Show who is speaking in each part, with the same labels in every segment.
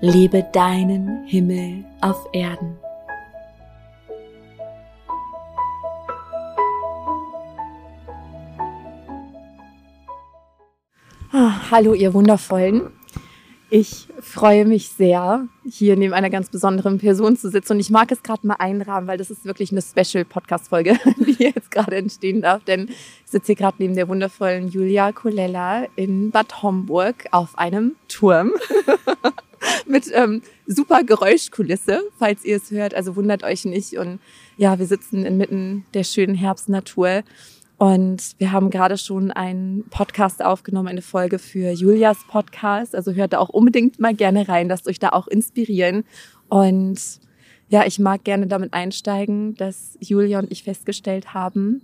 Speaker 1: Lebe deinen Himmel auf Erden.
Speaker 2: Ah, hallo, ihr Wundervollen. Ich freue mich sehr, hier neben einer ganz besonderen Person zu sitzen. Und ich mag es gerade mal einrahmen, weil das ist wirklich eine Special-Podcast-Folge, die jetzt gerade entstehen darf. Denn ich sitze hier gerade neben der wundervollen Julia Colella in Bad Homburg auf einem Turm mit ähm, super Geräuschkulisse, falls ihr es hört. Also wundert euch nicht. Und ja, wir sitzen inmitten der schönen Herbstnatur. Und wir haben gerade schon einen Podcast aufgenommen, eine Folge für Julias Podcast. Also hört da auch unbedingt mal gerne rein, lasst euch da auch inspirieren. Und ja, ich mag gerne damit einsteigen, dass Julia und ich festgestellt haben,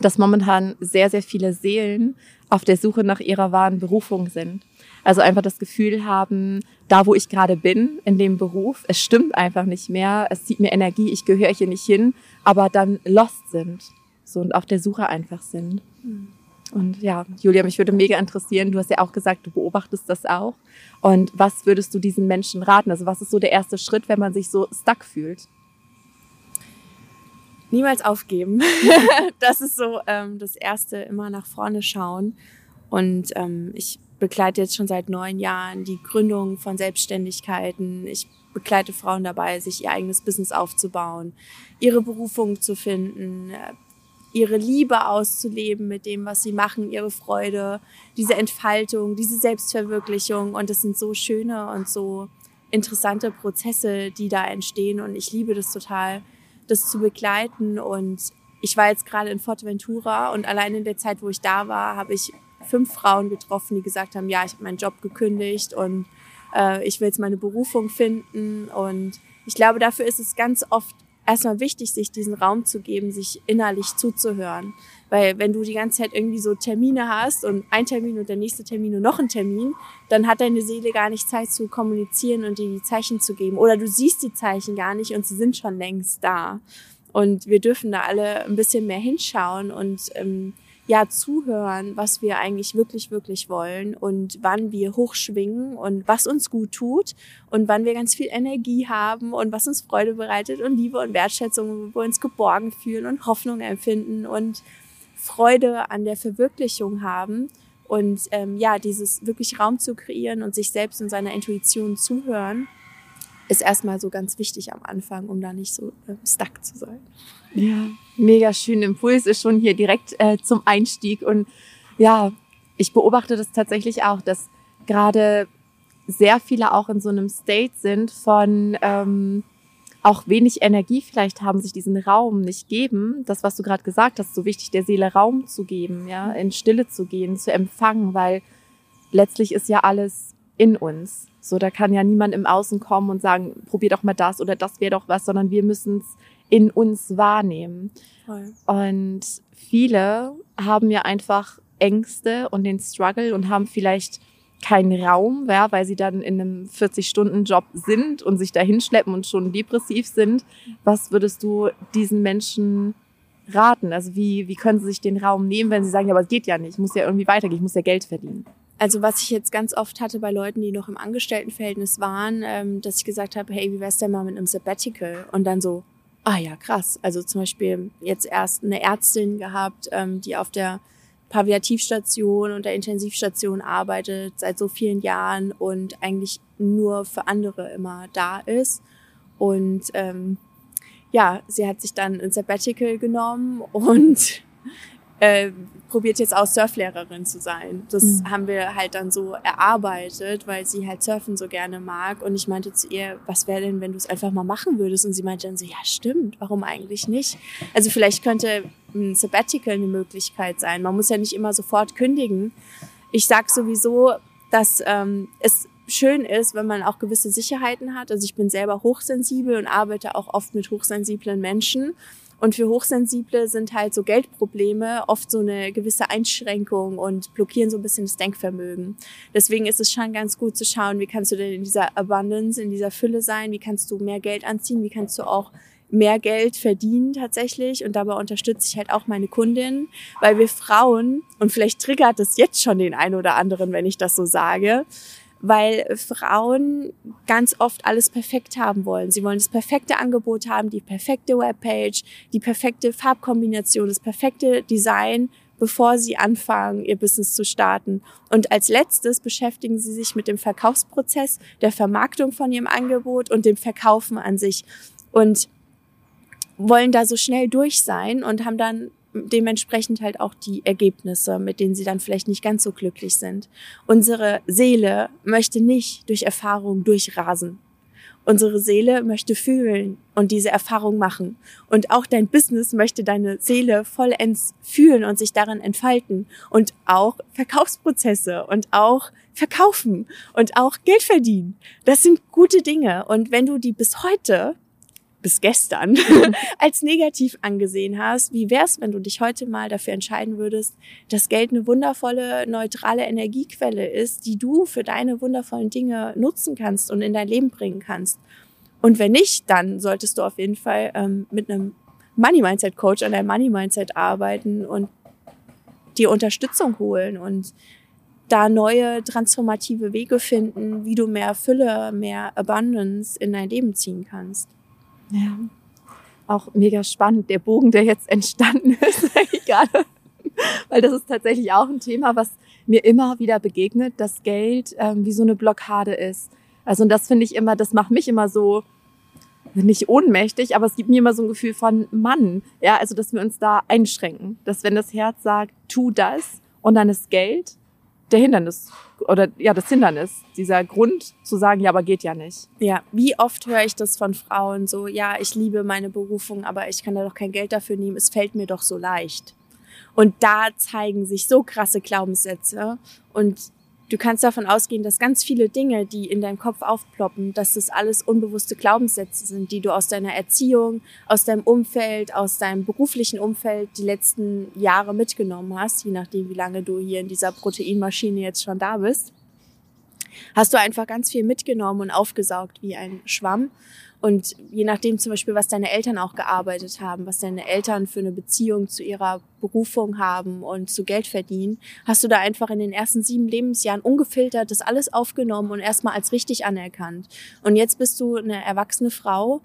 Speaker 2: dass momentan sehr, sehr viele Seelen auf der Suche nach ihrer wahren Berufung sind. Also einfach das Gefühl haben, da wo ich gerade bin, in dem Beruf, es stimmt einfach nicht mehr, es zieht mir Energie, ich gehöre hier nicht hin, aber dann lost sind so und auf der Suche einfach sind. Mhm. Und ja, Julia, mich würde mega interessieren, du hast ja auch gesagt, du beobachtest das auch. Und was würdest du diesen Menschen raten? Also was ist so der erste Schritt, wenn man sich so stuck fühlt?
Speaker 3: Niemals aufgeben. das ist so ähm, das Erste, immer nach vorne schauen. Und ähm, ich begleite jetzt schon seit neun Jahren die Gründung von Selbstständigkeiten. Ich begleite Frauen dabei, sich ihr eigenes Business aufzubauen, ihre Berufung zu finden, ihre Liebe auszuleben mit dem, was sie machen, ihre Freude, diese Entfaltung, diese Selbstverwirklichung. Und es sind so schöne und so interessante Prozesse, die da entstehen. Und ich liebe das total, das zu begleiten. Und ich war jetzt gerade in Forteventura und allein in der Zeit, wo ich da war, habe ich fünf Frauen getroffen, die gesagt haben, ja, ich habe meinen Job gekündigt und äh, ich will jetzt meine Berufung finden. Und ich glaube, dafür ist es ganz oft erstmal wichtig, sich diesen Raum zu geben, sich innerlich zuzuhören. Weil wenn du die ganze Zeit irgendwie so Termine hast und ein Termin und der nächste Termin und noch ein Termin, dann hat deine Seele gar nicht Zeit zu kommunizieren und dir die Zeichen zu geben. Oder du siehst die Zeichen gar nicht und sie sind schon längst da. Und wir dürfen da alle ein bisschen mehr hinschauen und ähm, ja zuhören, was wir eigentlich wirklich, wirklich wollen und wann wir hochschwingen und was uns gut tut und wann wir ganz viel Energie haben und was uns Freude bereitet und Liebe und Wertschätzung, wo wir uns geborgen fühlen und Hoffnung empfinden und Freude an der Verwirklichung haben. Und ähm, ja, dieses wirklich Raum zu kreieren und sich selbst und seiner Intuition zuhören, ist erstmal so ganz wichtig am Anfang, um da nicht so äh, stuck zu sein.
Speaker 2: Ja, mega schön. Impuls ist schon hier direkt äh, zum Einstieg. Und ja, ich beobachte das tatsächlich auch, dass gerade sehr viele auch in so einem State sind von ähm, auch wenig Energie vielleicht haben, sich diesen Raum nicht geben. Das, was du gerade gesagt hast, so wichtig, der Seele Raum zu geben, ja, in Stille zu gehen, zu empfangen, weil letztlich ist ja alles in uns. So, da kann ja niemand im Außen kommen und sagen, probier doch mal das oder das wäre doch was, sondern wir müssen es in uns wahrnehmen. Voll. Und viele haben ja einfach Ängste und den Struggle und haben vielleicht keinen Raum, ja, weil sie dann in einem 40-Stunden-Job sind und sich da hinschleppen und schon depressiv sind. Was würdest du diesen Menschen raten? Also wie, wie können sie sich den Raum nehmen, wenn sie sagen, ja, aber es geht ja nicht, ich muss ja irgendwie weitergehen, ich muss ja Geld verdienen?
Speaker 3: Also was ich jetzt ganz oft hatte bei Leuten, die noch im Angestelltenverhältnis waren, ähm, dass ich gesagt habe, hey, wie wär's denn mal mit einem Sabbatical? Und dann so, ah ja, krass. Also zum Beispiel jetzt erst eine Ärztin gehabt, ähm, die auf der Palliativstation und der Intensivstation arbeitet seit so vielen Jahren und eigentlich nur für andere immer da ist. Und ähm, ja, sie hat sich dann ein Sabbatical genommen und äh, probiert jetzt auch Surflehrerin zu sein. Das mhm. haben wir halt dann so erarbeitet, weil sie halt Surfen so gerne mag. Und ich meinte zu ihr, was wäre denn, wenn du es einfach mal machen würdest? Und sie meinte dann so, ja stimmt, warum eigentlich nicht? Also vielleicht könnte ein Sabbatical eine Möglichkeit sein. Man muss ja nicht immer sofort kündigen. Ich sag sowieso, dass ähm, es schön ist, wenn man auch gewisse Sicherheiten hat. Also ich bin selber hochsensibel und arbeite auch oft mit hochsensiblen Menschen. Und für Hochsensible sind halt so Geldprobleme oft so eine gewisse Einschränkung und blockieren so ein bisschen das Denkvermögen. Deswegen ist es schon ganz gut zu schauen, wie kannst du denn in dieser Abundance, in dieser Fülle sein, wie kannst du mehr Geld anziehen, wie kannst du auch mehr Geld verdienen tatsächlich? Und dabei unterstütze ich halt auch meine Kundin, weil wir Frauen, und vielleicht triggert es jetzt schon den einen oder anderen, wenn ich das so sage, weil Frauen ganz oft alles perfekt haben wollen. Sie wollen das perfekte Angebot haben, die perfekte Webpage, die perfekte Farbkombination, das perfekte Design, bevor sie anfangen, ihr Business zu starten. Und als letztes beschäftigen sie sich mit dem Verkaufsprozess, der Vermarktung von ihrem Angebot und dem Verkaufen an sich. Und wollen da so schnell durch sein und haben dann dementsprechend halt auch die Ergebnisse, mit denen sie dann vielleicht nicht ganz so glücklich sind. Unsere Seele möchte nicht durch Erfahrung durchrasen. Unsere Seele möchte fühlen und diese Erfahrung machen. Und auch dein Business möchte deine Seele vollends fühlen und sich darin entfalten. Und auch Verkaufsprozesse und auch verkaufen und auch Geld verdienen. Das sind gute Dinge. Und wenn du die bis heute bis gestern als negativ angesehen hast. Wie wär's, wenn du dich heute mal dafür entscheiden würdest, dass Geld eine wundervolle, neutrale Energiequelle ist, die du für deine wundervollen Dinge nutzen kannst und in dein Leben bringen kannst? Und wenn nicht, dann solltest du auf jeden Fall ähm, mit einem Money Mindset Coach an deinem Money Mindset arbeiten und dir Unterstützung holen und da neue transformative Wege finden, wie du mehr Fülle, mehr Abundance in dein Leben ziehen kannst.
Speaker 2: Ja. Auch mega spannend, der Bogen, der jetzt entstanden ist. Weil das ist tatsächlich auch ein Thema, was mir immer wieder begegnet, dass Geld ähm, wie so eine Blockade ist. Also und das finde ich immer, das macht mich immer so nicht ohnmächtig, aber es gibt mir immer so ein Gefühl von Mann. Ja, also dass wir uns da einschränken, dass wenn das Herz sagt, tu das und dann ist Geld, der Hindernis oder ja, das Hindernis, dieser Grund zu sagen, ja, aber geht ja nicht.
Speaker 3: Ja, wie oft höre ich das von Frauen so, ja, ich liebe meine Berufung, aber ich kann da doch kein Geld dafür nehmen, es fällt mir doch so leicht. Und da zeigen sich so krasse Glaubenssätze und Du kannst davon ausgehen, dass ganz viele Dinge, die in deinem Kopf aufploppen, dass das alles unbewusste Glaubenssätze sind, die du aus deiner Erziehung, aus deinem Umfeld, aus deinem beruflichen Umfeld die letzten Jahre mitgenommen hast, je nachdem, wie lange du hier in dieser Proteinmaschine jetzt schon da bist. Hast du einfach ganz viel mitgenommen und aufgesaugt wie ein Schwamm. Und je nachdem zum Beispiel, was deine Eltern auch gearbeitet haben, was deine Eltern für eine Beziehung zu ihrer Berufung haben und zu Geld verdienen, hast du da einfach in den ersten sieben Lebensjahren ungefiltert das alles aufgenommen und erstmal als richtig anerkannt. Und jetzt bist du eine erwachsene Frau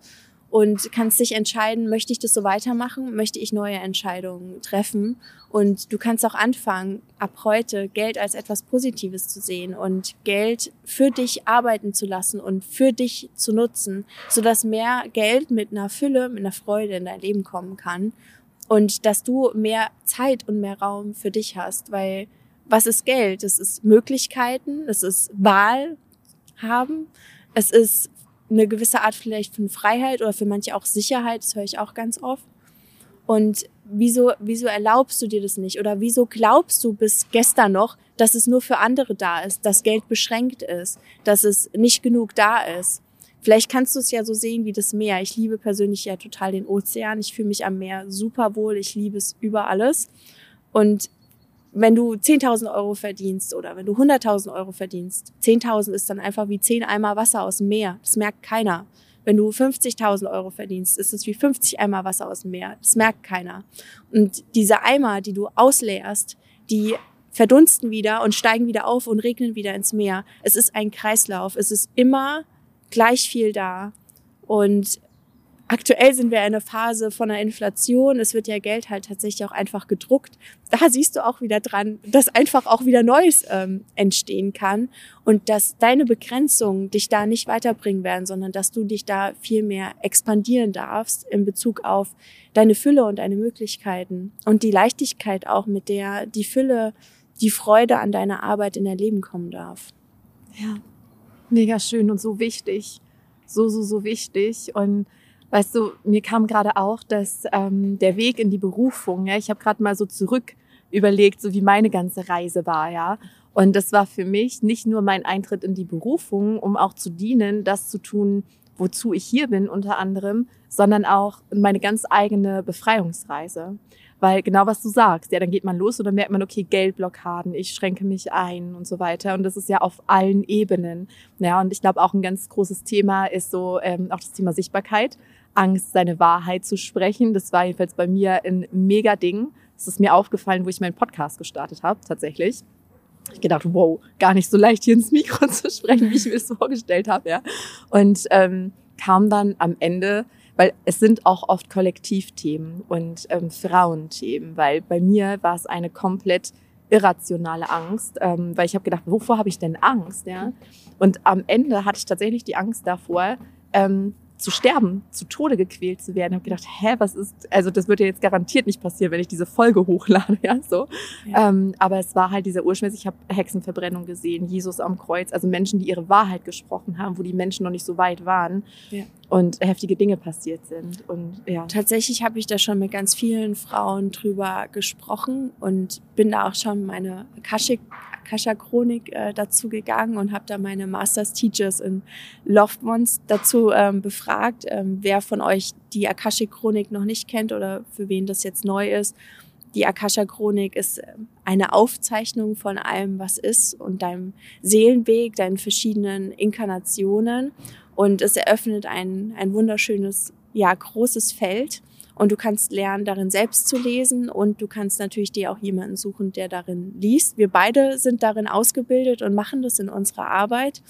Speaker 3: und kannst dich entscheiden, möchte ich das so weitermachen, möchte ich neue Entscheidungen treffen. Und du kannst auch anfangen, ab heute Geld als etwas Positives zu sehen und Geld für dich arbeiten zu lassen und für dich zu nutzen, sodass mehr Geld mit einer Fülle, mit einer Freude in dein Leben kommen kann und dass du mehr Zeit und mehr Raum für dich hast, weil was ist Geld? Es ist Möglichkeiten, es ist Wahl haben, es ist eine gewisse Art vielleicht von Freiheit oder für manche auch Sicherheit, das höre ich auch ganz oft. Und wieso, wieso erlaubst du dir das nicht? Oder wieso glaubst du bis gestern noch, dass es nur für andere da ist, dass Geld beschränkt ist, dass es nicht genug da ist? Vielleicht kannst du es ja so sehen wie das Meer. Ich liebe persönlich ja total den Ozean. Ich fühle mich am Meer super wohl. Ich liebe es über alles. Und wenn du 10.000 Euro verdienst oder wenn du 100.000 Euro verdienst, 10.000 ist dann einfach wie 10 Eimer Wasser aus dem Meer. Das merkt keiner. Wenn du 50.000 Euro verdienst, ist es wie 50 Eimer Wasser aus dem Meer. Das merkt keiner. Und diese Eimer, die du ausleerst, die verdunsten wieder und steigen wieder auf und regnen wieder ins Meer. Es ist ein Kreislauf. Es ist immer gleich viel da. Und Aktuell sind wir in einer Phase von einer Inflation. Es wird ja Geld halt tatsächlich auch einfach gedruckt. Da siehst du auch wieder dran, dass einfach auch wieder Neues ähm, entstehen kann und dass deine Begrenzungen dich da nicht weiterbringen werden, sondern dass du dich da viel mehr expandieren darfst in Bezug auf deine Fülle und deine Möglichkeiten und die Leichtigkeit auch, mit der die Fülle, die Freude an deiner Arbeit in dein Leben kommen darf.
Speaker 2: Ja, mega schön und so wichtig. So, so, so wichtig. Und Weißt du, mir kam gerade auch, dass ähm, der Weg in die Berufung, ja, ich habe gerade mal so zurück überlegt, so wie meine ganze Reise war, ja. Und das war für mich nicht nur mein Eintritt in die Berufung, um auch zu dienen, das zu tun, wozu ich hier bin unter anderem, sondern auch meine ganz eigene Befreiungsreise. Weil genau was du sagst, ja, dann geht man los und dann merkt man, okay, Geldblockaden, ich schränke mich ein und so weiter. Und das ist ja auf allen Ebenen. Ja, und ich glaube auch ein ganz großes Thema ist so ähm, auch das Thema Sichtbarkeit. Angst, seine Wahrheit zu sprechen. Das war jedenfalls bei mir ein mega Ding. Das ist mir aufgefallen, wo ich meinen Podcast gestartet habe, tatsächlich. Ich gedacht, wow, gar nicht so leicht hier ins Mikro zu sprechen, wie ich mir das vorgestellt habe, ja. Und ähm, kam dann am Ende weil es sind auch oft Kollektivthemen und ähm, Frauenthemen, weil bei mir war es eine komplett irrationale Angst, ähm, weil ich habe gedacht, wovor habe ich denn Angst? Ja? Und am Ende hatte ich tatsächlich die Angst davor, ähm, zu sterben, zu Tode gequält zu werden. Ich habe gedacht, hä, was ist, also das wird ja jetzt garantiert nicht passieren, wenn ich diese Folge hochlade, ja, so. Ja. Ähm, aber es war halt dieser Urschmerz, ich habe Hexenverbrennung gesehen, Jesus am Kreuz, also Menschen, die ihre Wahrheit gesprochen haben, wo die Menschen noch nicht so weit waren ja. und heftige Dinge passiert sind und ja.
Speaker 3: Tatsächlich habe ich da schon mit ganz vielen Frauen drüber gesprochen und bin da auch schon meine Akashic Akasha-Chronik äh, dazu gegangen und habe da meine Masters Teachers in Loftmons dazu ähm, befragt, ähm, wer von euch die Akashic-Chronik noch nicht kennt oder für wen das jetzt neu ist. Die Akasha-Chronik ist ähm, eine Aufzeichnung von allem, was ist und deinem Seelenweg, deinen verschiedenen Inkarnationen. Und es eröffnet ein, ein wunderschönes, ja, großes Feld und du kannst lernen, darin selbst zu lesen und du kannst natürlich dir auch jemanden suchen, der darin liest. Wir beide sind darin ausgebildet und machen das in unserer Arbeit.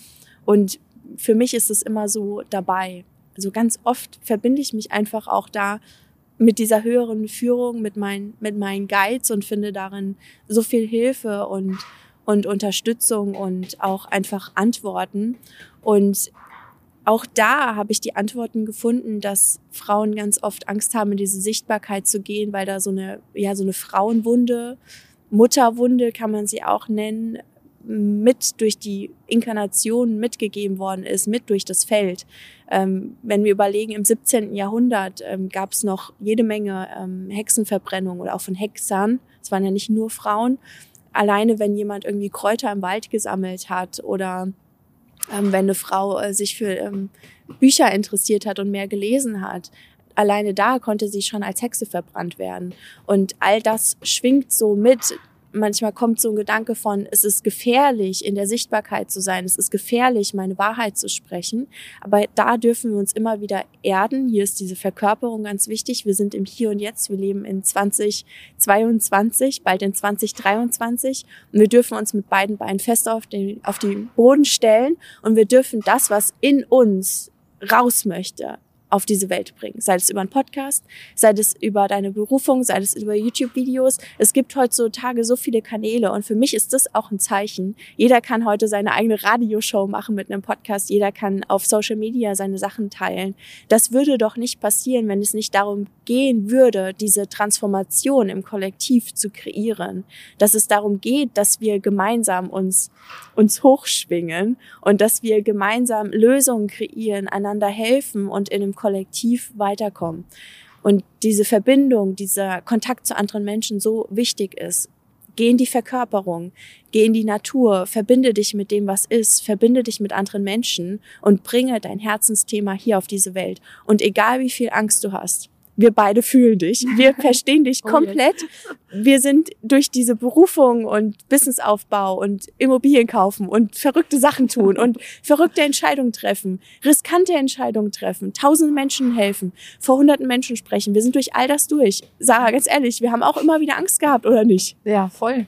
Speaker 3: Und für mich ist es immer so dabei. Also ganz oft verbinde ich mich einfach auch da mit dieser höheren Führung, mit meinen, mit meinen Guides und finde darin so viel Hilfe und, und Unterstützung und auch einfach Antworten. Und auch da habe ich die Antworten gefunden, dass Frauen ganz oft Angst haben, in diese Sichtbarkeit zu gehen, weil da so eine, ja, so eine Frauenwunde, Mutterwunde kann man sie auch nennen, mit durch die Inkarnation mitgegeben worden ist, mit durch das Feld. Ähm, wenn wir überlegen, im 17. Jahrhundert ähm, gab es noch jede Menge ähm, Hexenverbrennung oder auch von Hexern. Es waren ja nicht nur Frauen. Alleine, wenn jemand irgendwie Kräuter im Wald gesammelt hat oder wenn eine Frau äh, sich für ähm, Bücher interessiert hat und mehr gelesen hat. Alleine da konnte sie schon als Hexe verbrannt werden. Und all das schwingt so mit manchmal kommt so ein Gedanke von, es ist gefährlich, in der Sichtbarkeit zu sein, es ist gefährlich, meine Wahrheit zu sprechen. Aber da dürfen wir uns immer wieder erden. Hier ist diese Verkörperung ganz wichtig. Wir sind im Hier und Jetzt. Wir leben in 2022, bald in 2023. Und wir dürfen uns mit beiden Beinen fest auf den, auf den Boden stellen. Und wir dürfen das, was in uns raus möchte, auf diese Welt bringen. Sei es über einen Podcast, sei es über deine Berufung, sei es über YouTube-Videos. Es gibt heutzutage so viele Kanäle und für mich ist das auch ein Zeichen. Jeder kann heute seine eigene Radioshow machen mit einem Podcast. Jeder kann auf Social Media seine Sachen teilen. Das würde doch nicht passieren, wenn es nicht darum gehen würde, diese Transformation im Kollektiv zu kreieren. Dass es darum geht, dass wir gemeinsam uns, uns hochschwingen und dass wir gemeinsam Lösungen kreieren, einander helfen und in einem Kollektiv weiterkommen. Und diese Verbindung, dieser Kontakt zu anderen Menschen so wichtig ist. Geh in die Verkörperung, geh in die Natur, verbinde dich mit dem, was ist, verbinde dich mit anderen Menschen und bringe dein Herzensthema hier auf diese Welt. Und egal wie viel Angst du hast, wir beide fühlen dich. Wir verstehen dich oh, komplett. Wir sind durch diese Berufung und Businessaufbau und Immobilien kaufen und verrückte Sachen tun und verrückte Entscheidungen treffen, riskante Entscheidungen treffen, tausenden Menschen helfen, vor hunderten Menschen sprechen. Wir sind durch all das durch. Sarah, ganz ehrlich, wir haben auch immer wieder Angst gehabt, oder nicht?
Speaker 2: Ja, voll.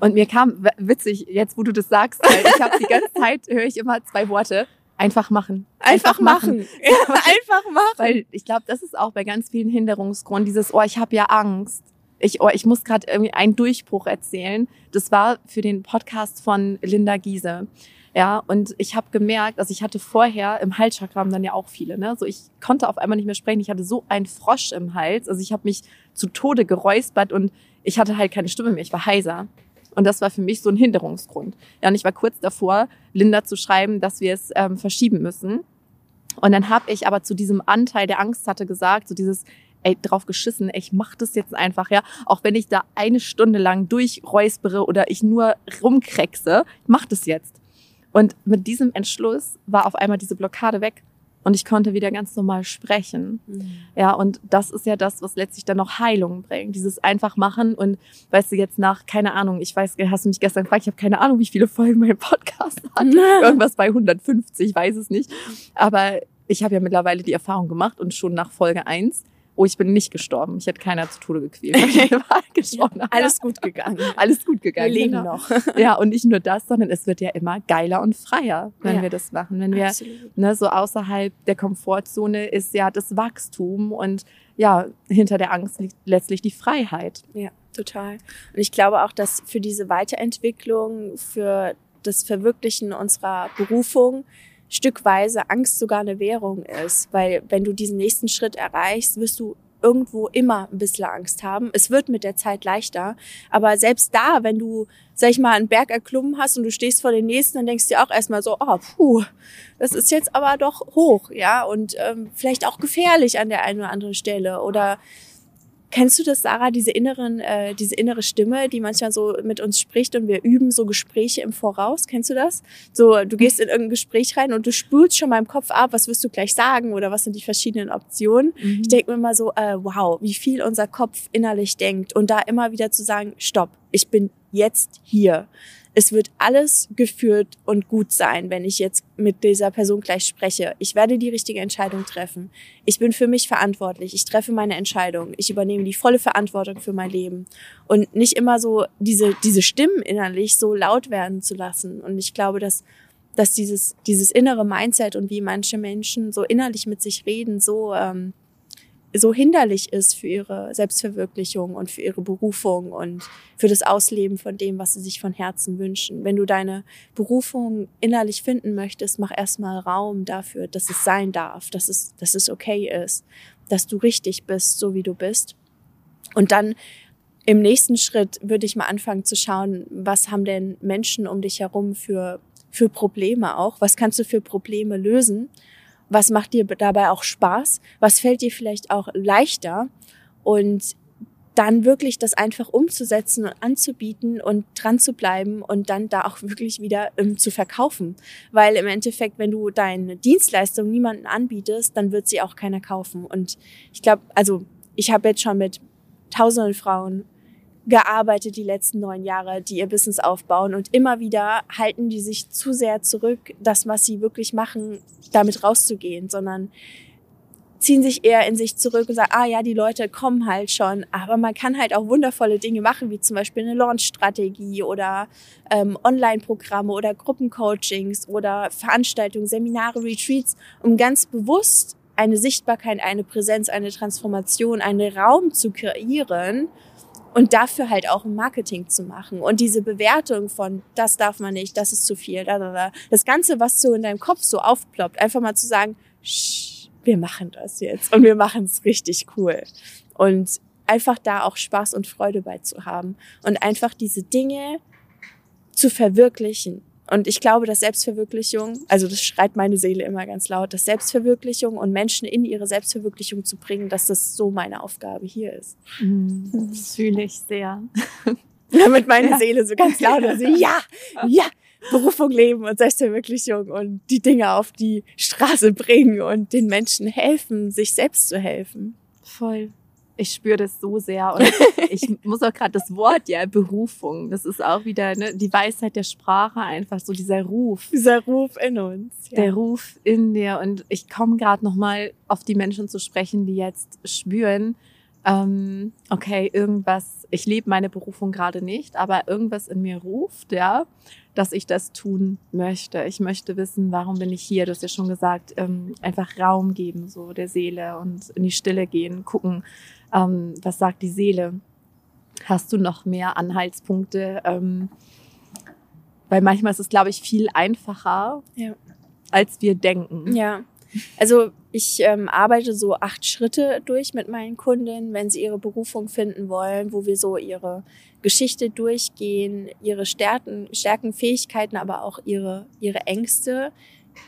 Speaker 2: Und mir kam witzig, jetzt wo du das sagst, weil ich habe die ganze Zeit, höre ich immer zwei Worte. Einfach machen.
Speaker 3: Einfach, Einfach machen. machen. Ja,
Speaker 2: einfach machen. Weil ich glaube, das ist auch bei ganz vielen Hinderungsgründen dieses, oh, ich habe ja Angst. Ich, oh, ich muss gerade irgendwie einen Durchbruch erzählen. Das war für den Podcast von Linda Giese. Ja, und ich habe gemerkt, also ich hatte vorher im Halschakram dann ja auch viele, ne? So ich konnte auf einmal nicht mehr sprechen. Ich hatte so einen Frosch im Hals, also ich habe mich zu Tode geräuspert und ich hatte halt keine Stimme mehr. Ich war heiser. Und das war für mich so ein Hinderungsgrund. Ja, und ich war kurz davor, Linda zu schreiben, dass wir es ähm, verschieben müssen. Und dann habe ich aber zu diesem Anteil, der Angst hatte, gesagt, so dieses, ey, drauf geschissen, ey, ich mach das jetzt einfach, ja. Auch wenn ich da eine Stunde lang durchräuspere oder ich nur rumkreckse, ich mach das jetzt. Und mit diesem Entschluss war auf einmal diese Blockade weg und ich konnte wieder ganz normal sprechen. Mhm. Ja, und das ist ja das, was letztlich dann noch Heilung bringt. Dieses einfach machen und weißt du jetzt nach, keine Ahnung, ich weiß, hast du mich gestern gefragt, ich habe keine Ahnung, wie viele Folgen mein Podcast hat. Irgendwas bei 150, weiß es nicht. Aber ich habe ja mittlerweile die Erfahrung gemacht und schon nach Folge eins oh, ich bin nicht gestorben. Ich hätte keiner zu Tode gequält.
Speaker 3: gestorben. alles gut gegangen.
Speaker 2: Alles gut gegangen.
Speaker 3: Wir leben genau. noch.
Speaker 2: Ja, und nicht nur das, sondern es wird ja immer geiler und freier, wenn ja. wir das machen. Wenn wir ne, so außerhalb der Komfortzone ist ja das Wachstum und ja, hinter der Angst liegt letztlich die Freiheit.
Speaker 3: Ja, total. Und ich glaube auch, dass für diese Weiterentwicklung, für das Verwirklichen unserer Berufung, stückweise Angst sogar eine Währung ist. Weil wenn du diesen nächsten Schritt erreichst, wirst du irgendwo immer ein bisschen Angst haben. Es wird mit der Zeit leichter. Aber selbst da, wenn du, sag ich mal, einen Berg erklommen hast und du stehst vor den nächsten, dann denkst du dir auch erstmal so, oh, puh, das ist jetzt aber doch hoch, ja, und ähm, vielleicht auch gefährlich an der einen oder anderen Stelle. Oder Kennst du das, Sarah, diese inneren, äh, diese innere Stimme, die manchmal so mit uns spricht und wir üben so Gespräche im Voraus? Kennst du das? So, du gehst in irgendein Gespräch rein und du spulst schon mal im Kopf ab, was wirst du gleich sagen oder was sind die verschiedenen Optionen? Mhm. Ich denke mir immer so, äh, wow, wie viel unser Kopf innerlich denkt und da immer wieder zu sagen, stopp, ich bin jetzt hier es wird alles geführt und gut sein, wenn ich jetzt mit dieser Person gleich spreche. Ich werde die richtige Entscheidung treffen. Ich bin für mich verantwortlich. Ich treffe meine Entscheidung. Ich übernehme die volle Verantwortung für mein Leben. Und nicht immer so diese, diese Stimmen innerlich so laut werden zu lassen. Und ich glaube, dass dass dieses, dieses innere Mindset und wie manche Menschen so innerlich mit sich reden, so ähm, so hinderlich ist für ihre Selbstverwirklichung und für ihre Berufung und für das Ausleben von dem, was sie sich von Herzen wünschen. Wenn du deine Berufung innerlich finden möchtest, mach erstmal Raum dafür, dass es sein darf, dass es, dass es okay ist, dass du richtig bist, so wie du bist. Und dann im nächsten Schritt würde ich mal anfangen zu schauen, was haben denn Menschen um dich herum für, für Probleme auch? Was kannst du für Probleme lösen? Was macht dir dabei auch Spaß, was fällt dir vielleicht auch leichter und dann wirklich das einfach umzusetzen und anzubieten und dran zu bleiben und dann da auch wirklich wieder ähm, zu verkaufen. Weil im Endeffekt, wenn du deine Dienstleistung niemanden anbietest, dann wird sie auch keiner kaufen. Und ich glaube, also ich habe jetzt schon mit tausenden Frauen gearbeitet die letzten neun Jahre, die ihr Business aufbauen. Und immer wieder halten die sich zu sehr zurück, das, was sie wirklich machen, damit rauszugehen, sondern ziehen sich eher in sich zurück und sagen, ah ja, die Leute kommen halt schon, aber man kann halt auch wundervolle Dinge machen, wie zum Beispiel eine Launch-Strategie oder ähm, Online-Programme oder Gruppencoachings oder Veranstaltungen, Seminare, Retreats, um ganz bewusst eine Sichtbarkeit, eine Präsenz, eine Transformation, einen Raum zu kreieren, und dafür halt auch ein Marketing zu machen. Und diese Bewertung von das darf man nicht, das ist zu viel, da, da, da. das Ganze, was so in deinem Kopf so aufploppt, einfach mal zu sagen, wir machen das jetzt und wir machen es richtig cool. Und einfach da auch Spaß und Freude bei zu haben und einfach diese Dinge zu verwirklichen und ich glaube, dass Selbstverwirklichung, also das schreit meine Seele immer ganz laut, dass Selbstverwirklichung und Menschen in ihre Selbstverwirklichung zu bringen, dass das so meine Aufgabe hier ist.
Speaker 2: Mhm. Das fühle ich sehr.
Speaker 3: Damit meine ja. Seele so ganz laut also, ja, ja, Berufung leben und Selbstverwirklichung und die Dinge auf die Straße bringen und den Menschen helfen, sich selbst zu helfen.
Speaker 2: Voll ich spüre das so sehr. Und ich muss auch gerade das Wort, ja, Berufung, das ist auch wieder ne, die Weisheit der Sprache, einfach so dieser Ruf.
Speaker 3: Dieser Ruf in uns.
Speaker 2: Ja. Der Ruf in dir. Und ich komme gerade nochmal auf die Menschen zu sprechen, die jetzt spüren, ähm, okay, irgendwas, ich lebe meine Berufung gerade nicht, aber irgendwas in mir ruft, ja, dass ich das tun möchte. Ich möchte wissen, warum bin ich hier? Du hast ja schon gesagt, ähm, einfach Raum geben, so der Seele und in die Stille gehen, gucken, ähm, was sagt die Seele? Hast du noch mehr Anhaltspunkte? Ähm, weil manchmal ist es, glaube ich, viel einfacher, ja. als wir denken.
Speaker 3: Ja. Also ich ähm, arbeite so acht Schritte durch mit meinen Kundinnen, wenn sie ihre Berufung finden wollen, wo wir so ihre Geschichte durchgehen, ihre Stärken, Stärken, Fähigkeiten, aber auch ihre, ihre Ängste,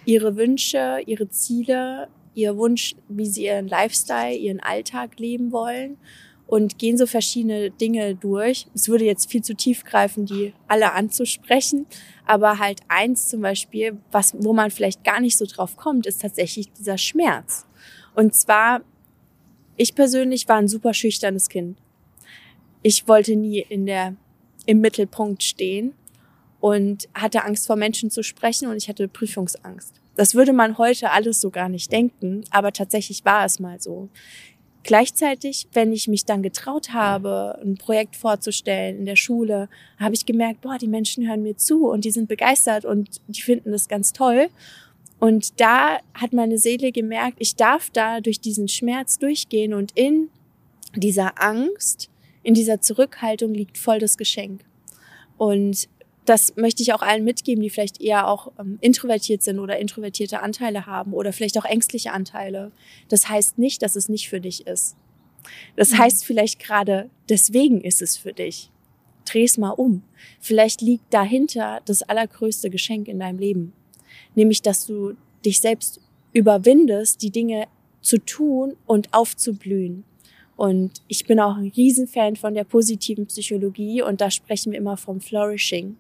Speaker 3: ihre Wünsche, ihre Ziele ihr Wunsch, wie sie ihren Lifestyle, ihren Alltag leben wollen und gehen so verschiedene Dinge durch. Es würde jetzt viel zu tief greifen, die alle anzusprechen, aber halt eins zum Beispiel, was, wo man vielleicht gar nicht so drauf kommt, ist tatsächlich dieser Schmerz. Und zwar, ich persönlich war ein super schüchternes Kind. Ich wollte nie in der, im Mittelpunkt stehen und hatte Angst vor Menschen zu sprechen und ich hatte Prüfungsangst. Das würde man heute alles so gar nicht denken, aber tatsächlich war es mal so. Gleichzeitig, wenn ich mich dann getraut habe, ein Projekt vorzustellen in der Schule, habe ich gemerkt, boah, die Menschen hören mir zu und die sind begeistert und die finden das ganz toll. Und da hat meine Seele gemerkt, ich darf da durch diesen Schmerz durchgehen und in dieser Angst, in dieser Zurückhaltung liegt voll das Geschenk. Und das möchte ich auch allen mitgeben, die vielleicht eher auch ähm, introvertiert sind oder introvertierte Anteile haben oder vielleicht auch ängstliche Anteile. Das heißt nicht, dass es nicht für dich ist. Das mhm. heißt vielleicht gerade, deswegen ist es für dich. Dreh es mal um. Vielleicht liegt dahinter das allergrößte Geschenk in deinem Leben. Nämlich, dass du dich selbst überwindest, die Dinge zu tun und aufzublühen. Und ich bin auch ein Riesenfan von der positiven Psychologie und da sprechen wir immer vom Flourishing.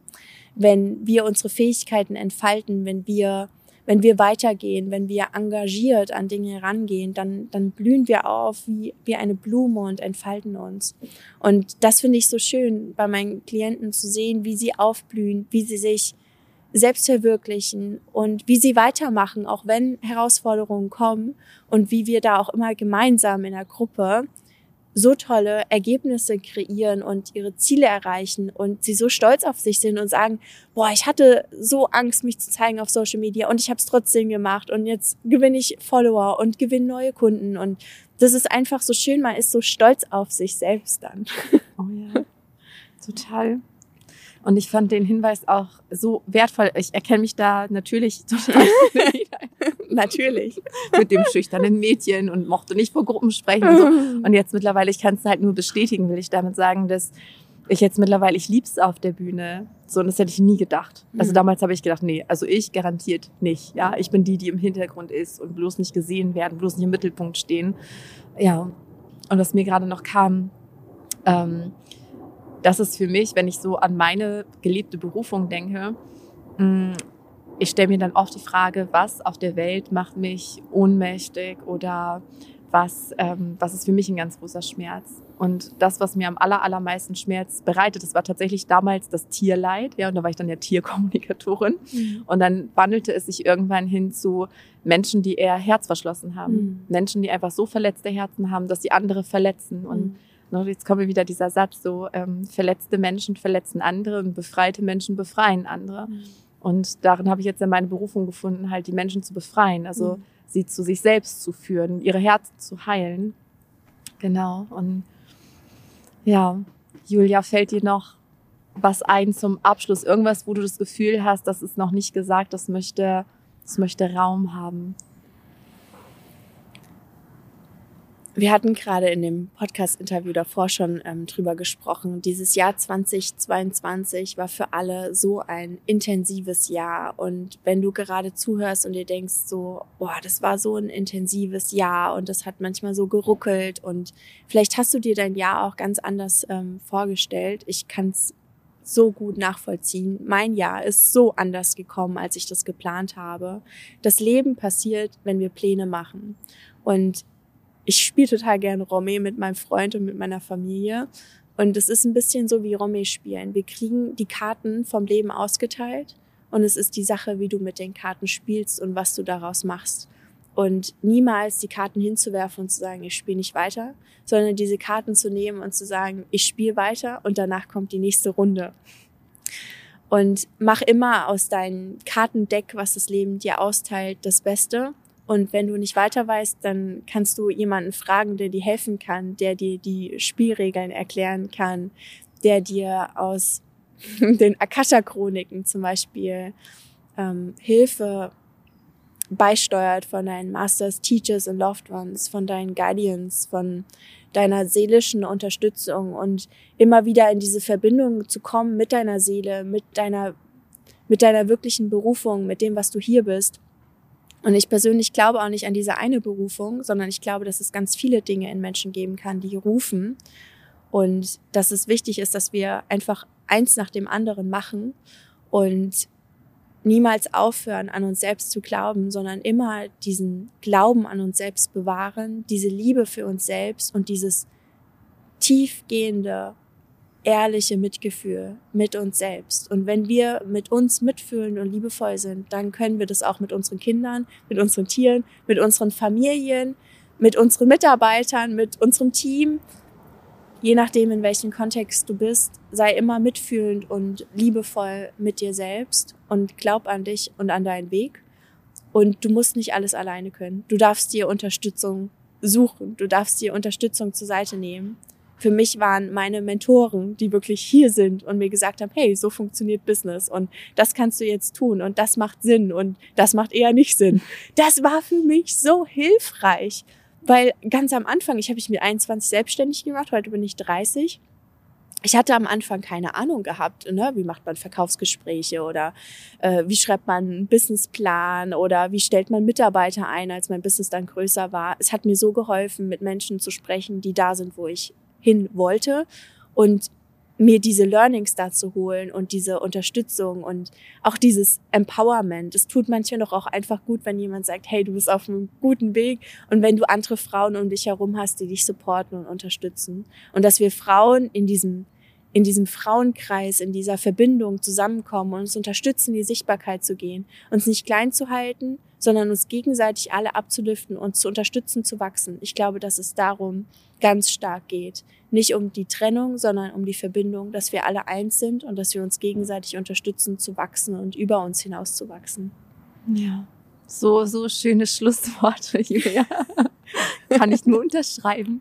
Speaker 3: Wenn wir unsere Fähigkeiten entfalten, wenn wir, wenn wir weitergehen, wenn wir engagiert an Dinge rangehen, dann, dann blühen wir auf wie, wie eine Blume und entfalten uns. Und das finde ich so schön bei meinen Klienten zu sehen, wie sie aufblühen, wie sie sich selbst verwirklichen und wie sie weitermachen, auch wenn Herausforderungen kommen und wie wir da auch immer gemeinsam in der Gruppe so tolle Ergebnisse kreieren und ihre Ziele erreichen und sie so stolz auf sich sind und sagen, boah, ich hatte so Angst, mich zu zeigen auf Social Media und ich habe es trotzdem gemacht und jetzt gewinne ich Follower und gewinne neue Kunden und das ist einfach so schön, man ist so stolz auf sich selbst dann.
Speaker 2: Oh ja, total. Und ich fand den Hinweis auch so wertvoll. Ich erkenne mich da natürlich total
Speaker 3: natürlich
Speaker 2: mit dem schüchternen Mädchen und mochte nicht vor Gruppen sprechen. Und, so. und jetzt mittlerweile, ich kann es halt nur bestätigen, will ich damit sagen, dass ich jetzt mittlerweile, ich lieb's auf der Bühne. So, und das hätte ich nie gedacht. Also mhm. damals habe ich gedacht, nee, also ich garantiert nicht. Ja, ich bin die, die im Hintergrund ist und bloß nicht gesehen werden, bloß nicht im Mittelpunkt stehen. Ja, und was mir gerade noch kam, ähm, das ist für mich, wenn ich so an meine gelebte Berufung denke, mm, ich stelle mir dann oft die Frage, was auf der Welt macht mich ohnmächtig oder was, ähm, was ist für mich ein ganz großer Schmerz. Und das, was mir am aller, allermeisten Schmerz bereitet, das war tatsächlich damals das Tierleid. Ja, und da war ich dann ja Tierkommunikatorin. Mhm. Und dann wandelte es sich irgendwann hin zu Menschen, die eher herzverschlossen haben. Mhm. Menschen, die einfach so verletzte Herzen haben, dass sie andere verletzen. Und mhm. Ne, jetzt kommt wieder dieser Satz, so ähm, verletzte Menschen verletzen andere und befreite Menschen befreien andere. Mhm. Und darin habe ich jetzt ja meine Berufung gefunden, halt die Menschen zu befreien, also mhm. sie zu sich selbst zu führen, ihre Herzen zu heilen. Genau. Und ja, Julia, fällt dir noch was ein zum Abschluss? Irgendwas, wo du das Gefühl hast, das ist noch nicht gesagt, das möchte, das möchte Raum haben?
Speaker 3: Wir hatten gerade in dem Podcast-Interview davor schon ähm, drüber gesprochen. Dieses Jahr 2022 war für alle so ein intensives Jahr. Und wenn du gerade zuhörst und dir denkst so, boah, das war so ein intensives Jahr und das hat manchmal so geruckelt und vielleicht hast du dir dein Jahr auch ganz anders ähm, vorgestellt. Ich kann es so gut nachvollziehen. Mein Jahr ist so anders gekommen, als ich das geplant habe. Das Leben passiert, wenn wir Pläne machen. Und ich spiele total gerne Romy mit meinem Freund und mit meiner Familie. Und es ist ein bisschen so wie Romy spielen. Wir kriegen die Karten vom Leben ausgeteilt und es ist die Sache, wie du mit den Karten spielst und was du daraus machst. Und niemals die Karten hinzuwerfen und zu sagen, ich spiele nicht weiter, sondern diese Karten zu nehmen und zu sagen, ich spiele weiter und danach kommt die nächste Runde. Und mach immer aus deinem Kartendeck, was das Leben dir austeilt, das Beste und wenn du nicht weiter weißt, dann kannst du jemanden fragen, der dir helfen kann, der dir die Spielregeln erklären kann, der dir aus den Akasha-Chroniken zum Beispiel ähm, Hilfe beisteuert von deinen Masters, Teachers und Loved Ones, von deinen Guardians, von deiner seelischen Unterstützung und immer wieder in diese Verbindung zu kommen mit deiner Seele, mit deiner, mit deiner wirklichen Berufung, mit dem, was du hier bist Und ich persönlich glaube auch nicht an diese eine Berufung, sondern ich glaube, dass es ganz viele Dinge in Menschen geben kann, die rufen. Und dass es wichtig ist, dass wir einfach eins nach dem anderen machen und niemals aufhören, an uns selbst zu glauben, sondern immer diesen Glauben an uns selbst bewahren, diese Liebe für uns selbst und dieses tiefgehende, ehrliche Mitgefühl mit uns selbst. Und wenn wir mit uns mitfühlen und liebevoll sind, dann können wir das auch mit unseren Kindern, mit unseren Tieren, mit unseren Familien, mit unseren Mitarbeitern, mit unserem Team, je nachdem, in welchem Kontext du bist, sei immer mitfühlend und liebevoll mit dir selbst und glaub an dich und an deinen Weg. Und du musst nicht alles alleine können. Du darfst dir Unterstützung suchen. Du darfst dir Unterstützung zur Seite nehmen. Für mich waren meine Mentoren, die wirklich hier sind und mir gesagt haben, hey, so funktioniert Business und das kannst du jetzt tun und das macht Sinn und das macht eher nicht Sinn. Das war für mich so hilfreich. Weil ganz am Anfang, ich habe mich mit 21 selbstständig gemacht, heute bin ich 30. Ich hatte am Anfang keine Ahnung gehabt, ne? wie macht man Verkaufsgespräche oder äh, wie schreibt man einen Businessplan oder wie stellt man Mitarbeiter ein, als mein Business dann größer war. Es hat mir so geholfen, mit Menschen zu sprechen, die da sind, wo ich hin wollte und mir diese Learnings dazu holen und diese Unterstützung und auch dieses Empowerment. Es tut manchmal doch auch einfach gut, wenn jemand sagt, hey, du bist auf einem guten Weg und wenn du andere Frauen um dich herum hast, die dich supporten und unterstützen. Und dass wir Frauen in diesem in diesem Frauenkreis, in dieser Verbindung zusammenkommen und uns unterstützen, die Sichtbarkeit zu gehen, uns nicht klein zu halten, sondern uns gegenseitig alle abzulüften und zu unterstützen, zu wachsen. Ich glaube, dass es darum ganz stark geht. Nicht um die Trennung, sondern um die Verbindung, dass wir alle eins sind und dass wir uns gegenseitig unterstützen, zu wachsen und über uns hinaus zu wachsen.
Speaker 2: Ja, so, so schöne Schlussworte, Julia. Kann ich nur unterschreiben.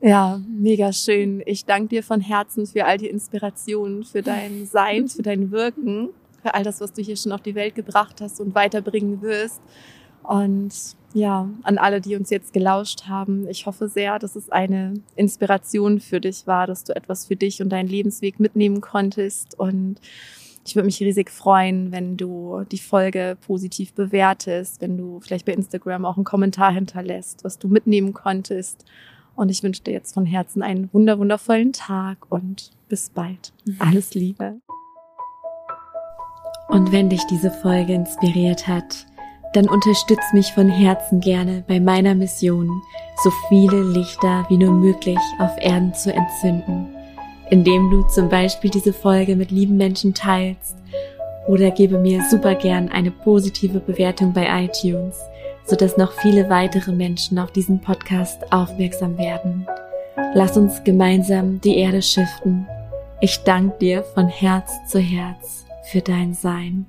Speaker 2: Ja, mega schön. Ich danke dir von Herzen für all die Inspirationen, für dein Sein, für dein Wirken für all das, was du hier schon auf die Welt gebracht hast und weiterbringen wirst. Und ja, an alle, die uns jetzt gelauscht haben, ich hoffe sehr, dass es eine Inspiration für dich war, dass du etwas für dich und deinen Lebensweg mitnehmen konntest. Und ich würde mich riesig freuen, wenn du die Folge positiv bewertest, wenn du vielleicht bei Instagram auch einen Kommentar hinterlässt, was du mitnehmen konntest. Und ich wünsche dir jetzt von Herzen einen wunderwundervollen Tag und bis bald. Alles Liebe.
Speaker 1: Und wenn dich diese Folge inspiriert hat, dann unterstütz mich von Herzen gerne bei meiner Mission, so viele Lichter wie nur möglich auf Erden zu entzünden, indem du zum Beispiel diese Folge mit lieben Menschen teilst oder gebe mir super gern eine positive Bewertung bei iTunes, sodass noch viele weitere Menschen auf diesen Podcast aufmerksam werden. Lass uns gemeinsam die Erde schiften. Ich danke dir von Herz zu Herz für dein Sein.